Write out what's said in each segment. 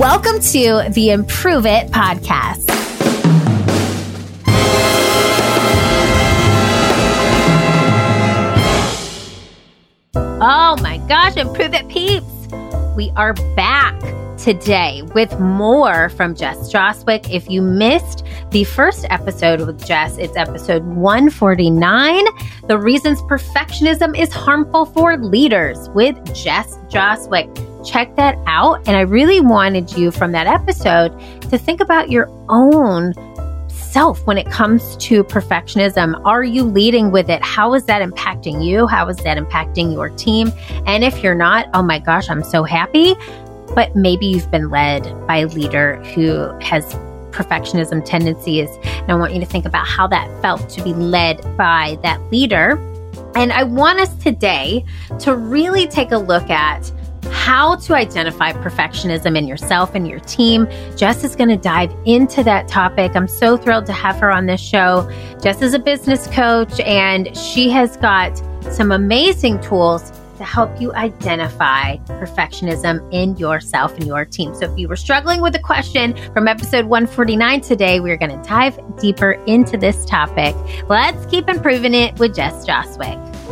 Welcome to the Improve It podcast. Oh my gosh, Improve It peeps. We are back today with more from Jess Joswick. If you missed the first episode with Jess, it's episode 149 The Reasons Perfectionism is Harmful for Leaders with Jess Joswick. Check that out. And I really wanted you from that episode to think about your own self when it comes to perfectionism? Are you leading with it? How is that impacting you? How is that impacting your team? And if you're not, oh my gosh, I'm so happy but maybe you've been led by a leader who has perfectionism tendencies. And I want you to think about how that felt to be led by that leader. And I want us today to really take a look at how to identify perfectionism in yourself and your team. Jess is going to dive into that topic. I'm so thrilled to have her on this show. Jess is a business coach and she has got some amazing tools to help you identify perfectionism in yourself and your team. So if you were struggling with a question from episode 149 today, we're going to dive deeper into this topic. Let's keep improving it with Jess Joswick.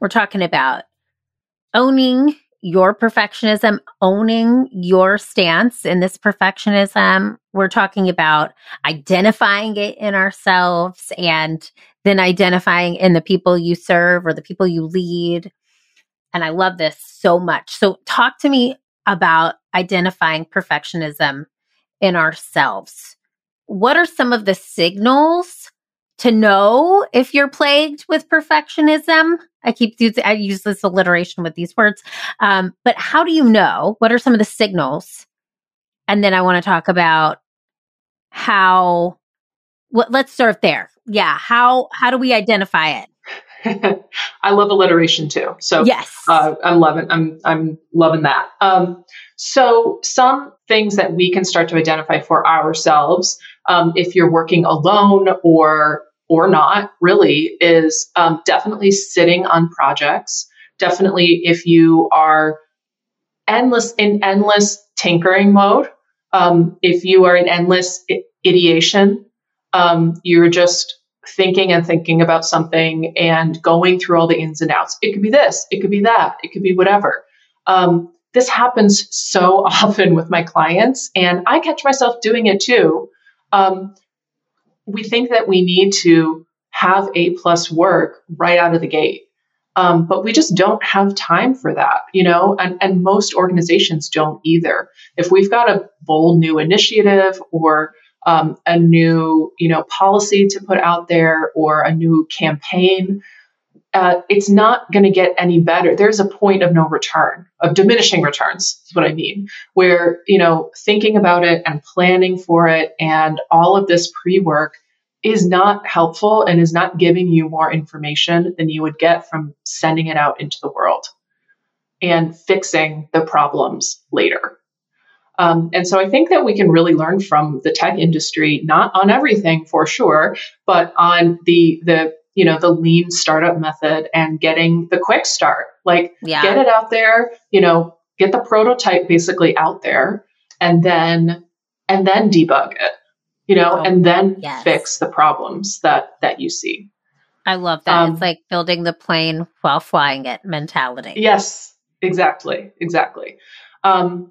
We're talking about owning your perfectionism, owning your stance in this perfectionism. We're talking about identifying it in ourselves and then identifying in the people you serve or the people you lead. And I love this so much. So, talk to me about identifying perfectionism in ourselves. What are some of the signals to know if you're plagued with perfectionism? I keep using, I use this alliteration with these words. Um, but how do you know? What are some of the signals? And then I want to talk about how, what, let's start there yeah how how do we identify it I love alliteration too. So yes, uh, I'm loving I'm I'm loving that. Um, so some things that we can start to identify for ourselves, um, if you're working alone or or not, really, is um, definitely sitting on projects. Definitely, if you are endless in endless tinkering mode, um, if you are in endless ideation, um, you're just thinking and thinking about something and going through all the ins and outs. It could be this, it could be that, it could be whatever. Um, this happens so often with my clients, and I catch myself doing it too. We think that we need to have A plus work right out of the gate. Um, but we just don't have time for that, you know, and, and most organizations don't either. If we've got a bold new initiative or um, a new you know policy to put out there or a new campaign uh, it's not going to get any better there's a point of no return of diminishing returns is what i mean where you know thinking about it and planning for it and all of this pre-work is not helpful and is not giving you more information than you would get from sending it out into the world and fixing the problems later um, and so I think that we can really learn from the tech industry, not on everything for sure, but on the the you know the lean startup method and getting the quick start. Like yeah. get it out there, you know, get the prototype basically out there, and then and then debug it, you know, oh, and then yes. fix the problems that that you see. I love that. Um, it's like building the plane while flying it mentality. Yes, exactly, exactly. Um,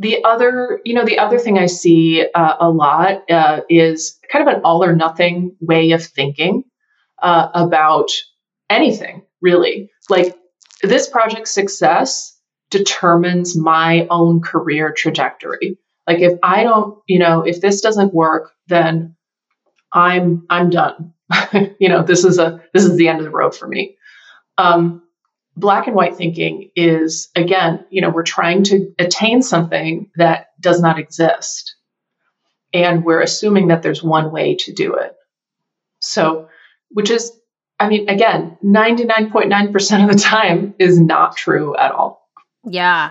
the other, you know, the other thing I see uh, a lot uh, is kind of an all or nothing way of thinking uh, about anything, really. Like this project's success determines my own career trajectory. Like if I don't, you know, if this doesn't work, then I'm I'm done. you know, this is a this is the end of the road for me. Um, black and white thinking is again you know we're trying to attain something that does not exist and we're assuming that there's one way to do it so which is i mean again 99.9% of the time is not true at all yeah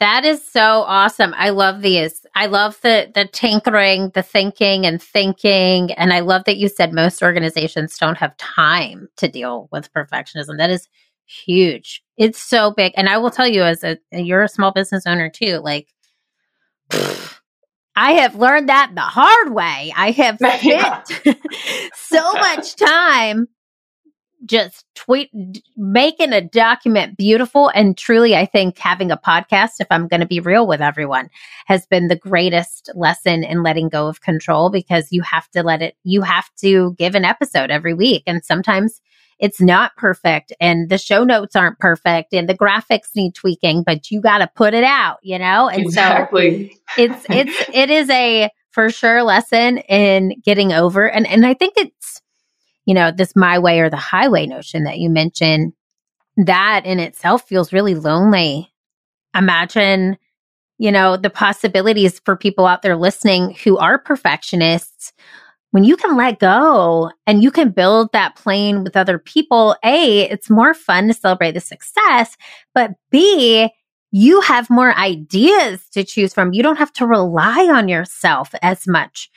that is so awesome i love these i love the the tinkering the thinking and thinking and i love that you said most organizations don't have time to deal with perfectionism that is huge. It's so big. And I will tell you, as a you're a small business owner too, like I have learned that the hard way. I have spent so much time just tweet making a document beautiful and truly i think having a podcast if i'm going to be real with everyone has been the greatest lesson in letting go of control because you have to let it you have to give an episode every week. And sometimes it's not perfect and the show notes aren't perfect and the graphics need tweaking but you got to put it out you know? And exactly. so it's it's it is a for sure lesson in getting over. And and i think it's you know, this my way or the highway notion that you mentioned, that in itself feels really lonely. Imagine, you know, the possibilities for people out there listening who are perfectionists. When you can let go and you can build that plane with other people, A, it's more fun to celebrate the success, but B, you have more ideas to choose from. You don't have to rely on yourself as much,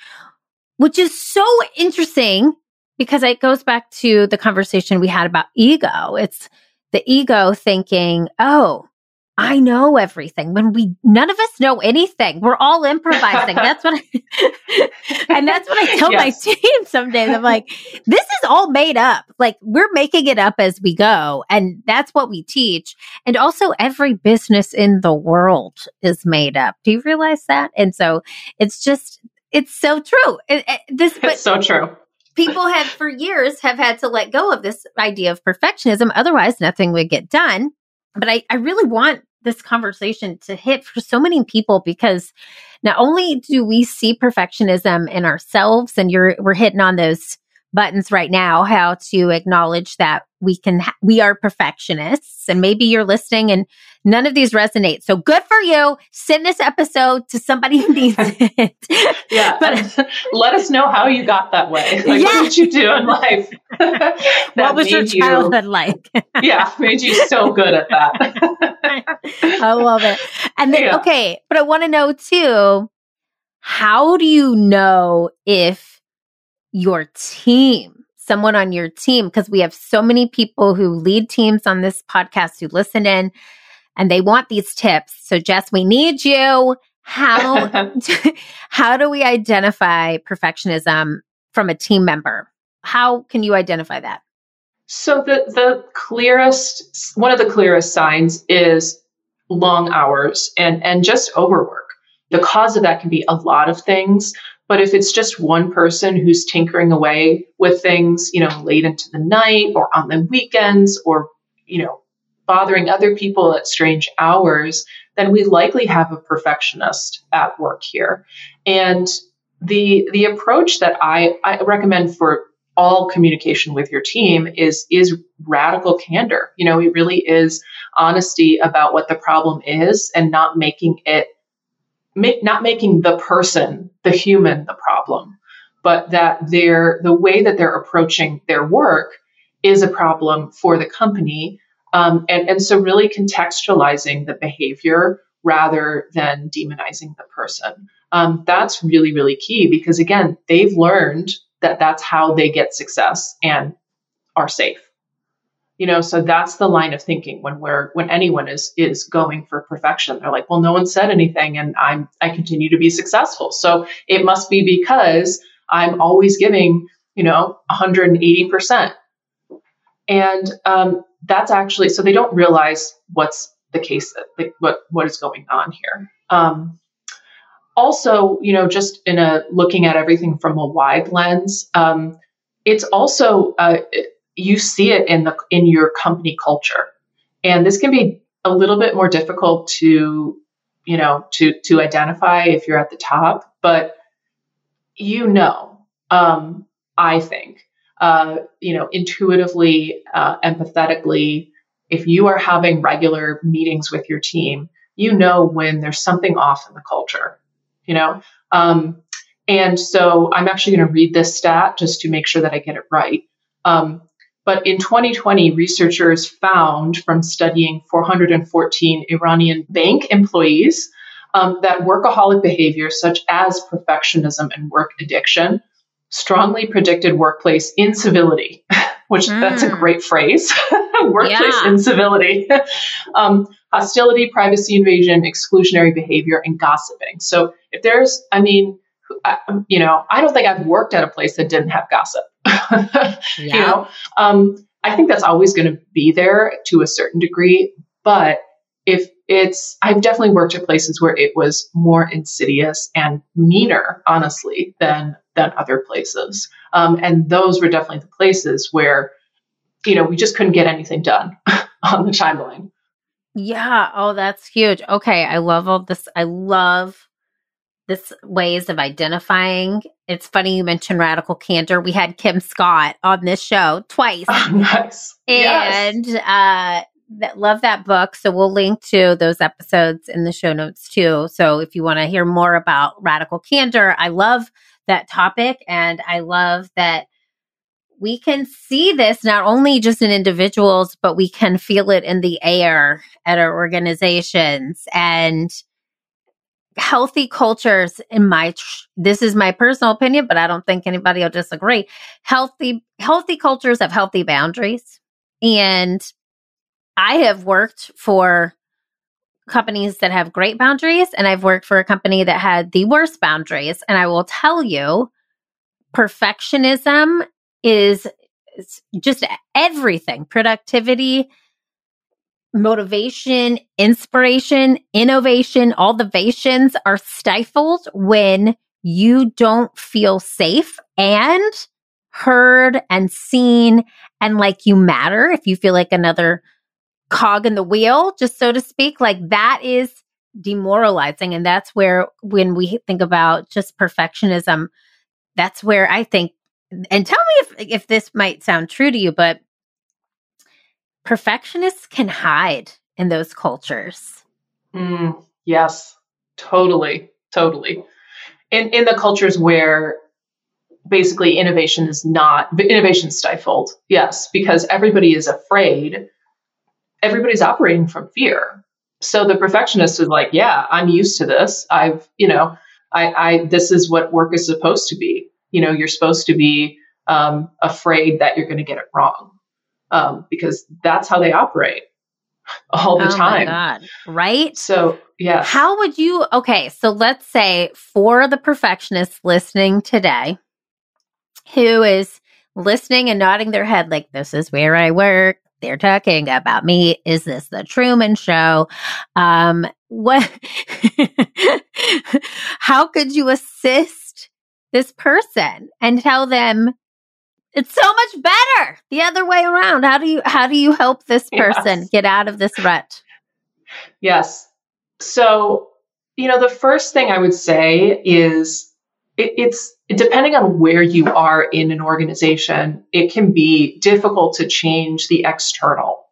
which is so interesting because it goes back to the conversation we had about ego. It's the ego thinking, oh, I know everything when we none of us know anything. We're all improvising. that's what I and that's what I tell yes. my team some days. I'm like, this is all made up. Like we're making it up as we go. And that's what we teach. And also every business in the world is made up. Do you realize that? And so it's just it's so true. It, it, this but, it's so true people have for years have had to let go of this idea of perfectionism. Otherwise, nothing would get done. But I, I really want this conversation to hit for so many people because not only do we see perfectionism in ourselves, and you're we're hitting on those buttons right now how to acknowledge that we can ha- we are perfectionists and maybe you're listening and none of these resonate. So good for you. Send this episode to somebody who needs it. Yeah but let us know how you got that way. Like yeah. what did you do in life? What was your childhood you, like? Yeah made you so good at that. I love it. And then yeah. okay but i want to know too how do you know if your team, someone on your team, because we have so many people who lead teams on this podcast who listen in and they want these tips. So, Jess, we need you. How, how do we identify perfectionism from a team member? How can you identify that? So the the clearest one of the clearest signs is long hours and and just overwork. The cause of that can be a lot of things, but if it's just one person who's tinkering away with things, you know, late into the night or on the weekends or, you know, bothering other people at strange hours, then we likely have a perfectionist at work here. And the the approach that I, I recommend for all communication with your team is is radical candor. You know, it really is honesty about what the problem is and not making it make, not making the person, the human, the problem, but that they're, the way that they're approaching their work is a problem for the company. Um, and, and so really contextualizing the behavior rather than demonizing the person. Um, that's really, really key because again, they've learned that that's how they get success and are safe you know so that's the line of thinking when we're when anyone is is going for perfection. They're like well no one said anything and i'm i continue to be successful. So it must be because i'm always giving you know 180% and um, that's actually so they don't realize what's the case like what what is going on here. Um, also you know just in a looking at everything from a wide lens um, it's also uh, you see it in the in your company culture. And this can be a little bit more difficult to you know to to identify if you're at the top but you know um, i think uh, you know intuitively uh, empathetically if you are having regular meetings with your team you know when there's something off in the culture you know? Um, and so i'm actually going to read this stat just to make sure that i get it right. Um, but in 2020, researchers found from studying 414 Iranian bank employees um, that workaholic behavior, such as perfectionism and work addiction, strongly predicted workplace incivility, which mm. that's a hmm. great phrase. workplace yeah. incivility, um, hostility, privacy invasion, exclusionary behavior, and gossiping. So if there's, I mean, I, you know, I don't think I've worked at a place that didn't have gossip. Yeah. You know, um, I think that's always going to be there to a certain degree, but if it's I've definitely worked at places where it was more insidious and meaner, honestly, than than other places. Um, and those were definitely the places where, you know, we just couldn't get anything done on the timeline. Yeah. Oh, that's huge. Okay. I love all this. I love this ways of identifying. It's funny you mentioned radical candor. We had Kim Scott on this show twice. Oh, nice. And yes. uh that love that book. So we'll link to those episodes in the show notes too. So if you want to hear more about radical candor, I love that topic and I love that we can see this not only just in individuals, but we can feel it in the air at our organizations and healthy cultures in my this is my personal opinion but i don't think anybody will disagree. Healthy healthy cultures have healthy boundaries. And I have worked for companies that have great boundaries, and I've worked for a company that had the worst boundaries. And I will tell you, perfectionism is just everything. Productivity, motivation, inspiration, innovation, all the vations are stifled when you don't feel safe and heard and seen and like you matter. If you feel like another cog in the wheel, just so to speak, like that is demoralizing. And that's where, when we think about just perfectionism, that's where I think, and tell me if, if this might sound true to you, but perfectionists can hide in those cultures. Mm, yes, totally, totally. In in the cultures where basically innovation is not innovation stifled, yes, because everybody is afraid everybody's operating from fear. So the perfectionist is like, yeah, I'm used to this. I've, you know, I, I this is what work is supposed to be. You know, you're supposed to be um, afraid that you're going to get it wrong um, because that's how they operate all the oh time. God. Right? So, yeah. How would you, okay, so let's say for the perfectionist listening today who is listening and nodding their head like, this is where I work, they're talking about me. Is this the Truman Show? Um, what? how could you assist this person and tell them it's so much better the other way around? How do you how do you help this person yes. get out of this rut? Yes. So, you know, the first thing I would say is it, it's depending on where you are in an organization, it can be difficult to change the external.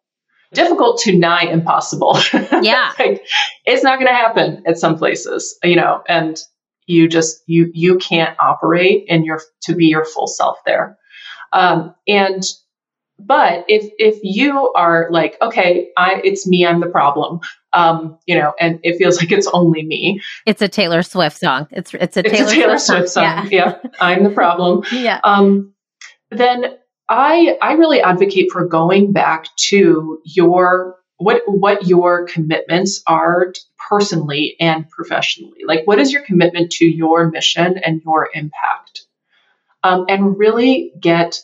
Difficult to nigh impossible. Yeah. like, it's not going to happen at some places, you know, and you just, you, you can't operate and you're to be your full self there. Um, and but if if you are like okay i it's me i'm the problem um you know and it feels like it's only me. It's a taylor swift song. It's it's a, it's taylor, a taylor, swift, song, song. Yeah. yeah i'm the problem. Yeah. Um then i i really advocate for going back to your what what your commitments are personally and professionally. Like what is your commitment to your mission and your impact um, and really get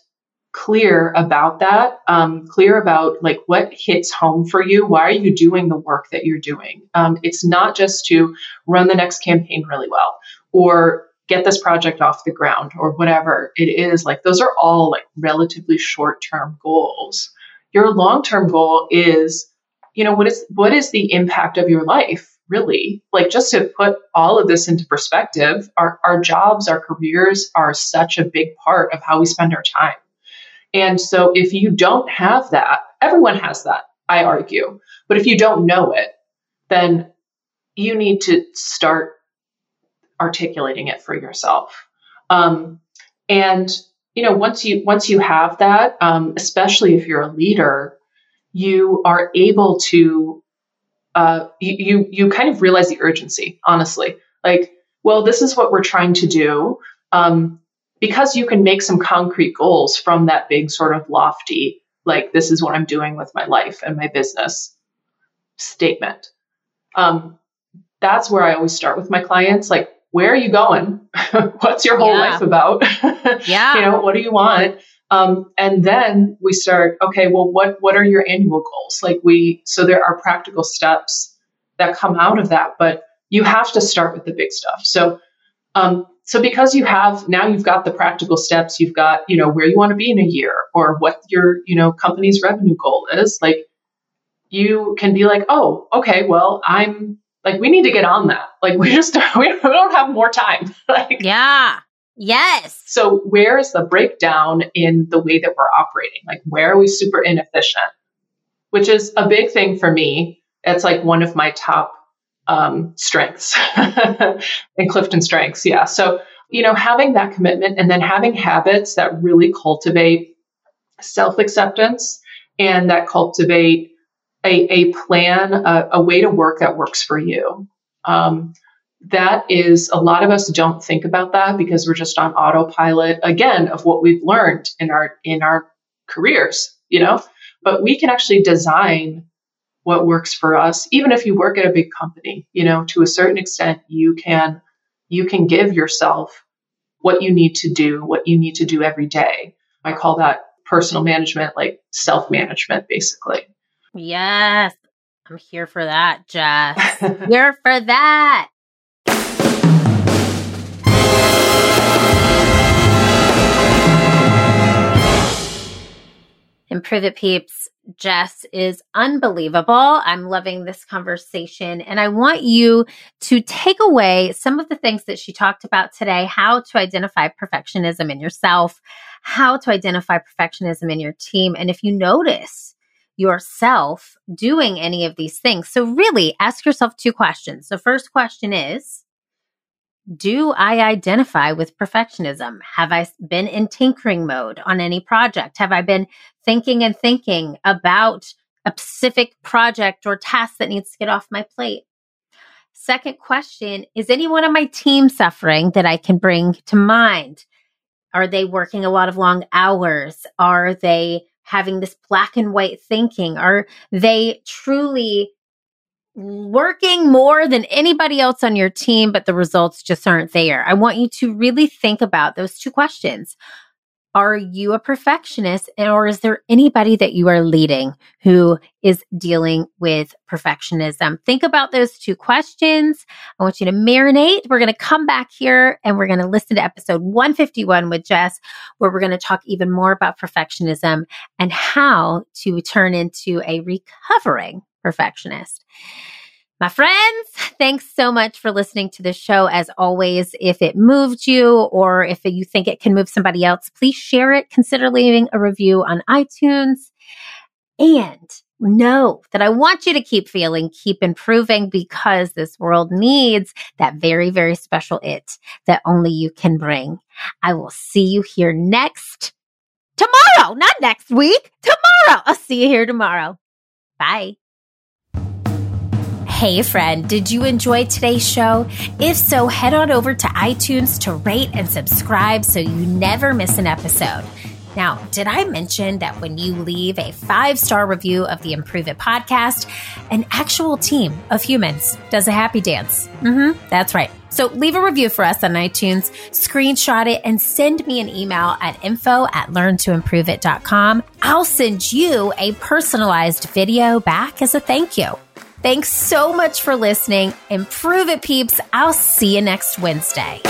clear about that, um, clear about like what hits home for you. Why are you doing the work that you're doing? Um, it's not just to run the next campaign really well or get this project off the ground or whatever it is. Like those are all like relatively short term goals. Your long term goal is, you know, what is what is the impact of your life? Really, like just to put all of this into perspective, our, our jobs, our careers are such a big part of how we spend our time and so if you don't have that, everyone has that, I argue. But if you don't know it, then you need to start articulating it for yourself. Um, and you know, once you once you have that, um, especially if you're a leader, you are able to uh, you, you you kind of realize the urgency. Honestly, like, well, this is what we're trying to do. Um, because you can make some concrete goals from that big sort of lofty like this is what I'm doing with my life and my business statement. Um, that's where I always start with my clients. Like, where are you going? What's your whole Yeah. life about? Yeah. you know, what do you want? Um, and then we start, okay, well, what, what are your annual goals? Like we, so there are practical steps that come out of that, but you have to start with the big stuff. So, um, so because you have, now you've got the practical steps, you've got, you know, where you want to be in a year or what your, you know, company's revenue goal is, like you can be like, oh, okay, well, I'm like, we need to get on that. Like we just, we don't have more time. like, Yeah. Yes. so where is the breakdown in the way that we're operating? Like where are we super inefficient? Which is a big thing for me. It's like one of my top um, strengths and Clifton strengths. Yeah. So, you know, having that commitment and then having habits that really cultivate self acceptance and that cultivate a, a plan, a, a way to work that works for you. Um, that is a lot of us don't think about that because we're just on autopilot again of what we've learned in our in our careers you know but we can actually design what works for us even if you work at a big company you know to a certain extent you can you can give yourself what you need to do what you need to do every day i call that personal management like self management basically Yes. I'm here for that, Jess. here for that. Improve peeps. Jess is unbelievable. I'm loving this conversation. And I want you to take away some of the things that she talked about today how to identify perfectionism in yourself, how to identify perfectionism in your team. And if you notice yourself doing any of these things, so really ask yourself two questions. The first question is, do I identify with perfectionism? Have I been in tinkering mode on any project? Have I been thinking and thinking about a specific project or task that needs to get off my plate? Second question Is anyone on my team suffering that I can bring to mind? Are they working a lot of long hours? Are they having this black and white thinking? Are they truly working more than anybody else on your team, but the results just aren't there? I want you to really think about those two questions. Are you a perfectionist, or is there anybody that you are leading who is dealing with perfectionism? Think about those two questions. I want you to marinate. We're going to come back here and we're going to listen to episode 151 with Jess, where we're going to talk even more about perfectionism and how to turn into a recovering perfectionist. My friends, thanks so much for listening to the show. As always, if it moved you or if you think it can move somebody else, please share it. Consider leaving a review on iTunes. And know that I want you to keep feeling, keep improving because this world needs that very, very special it that only you can bring. I will see you here next tomorrow, not next week, tomorrow. I'll see you here tomorrow. Bye. Hey, friend, did you enjoy today's show? If so, head on over to iTunes to rate and subscribe so you never miss an episode. Now, did I mention that when you leave a five star review of the Improve It podcast, an actual team of humans does a happy dance? Mm-hmm, that's right. So leave a review for us on iTunes, screenshot it, and send me an email at info at learntoimproveit.com. I'll send you a personalized video back as a thank you. Thanks so much for listening. Improve it, peeps. I'll see you next Wednesday.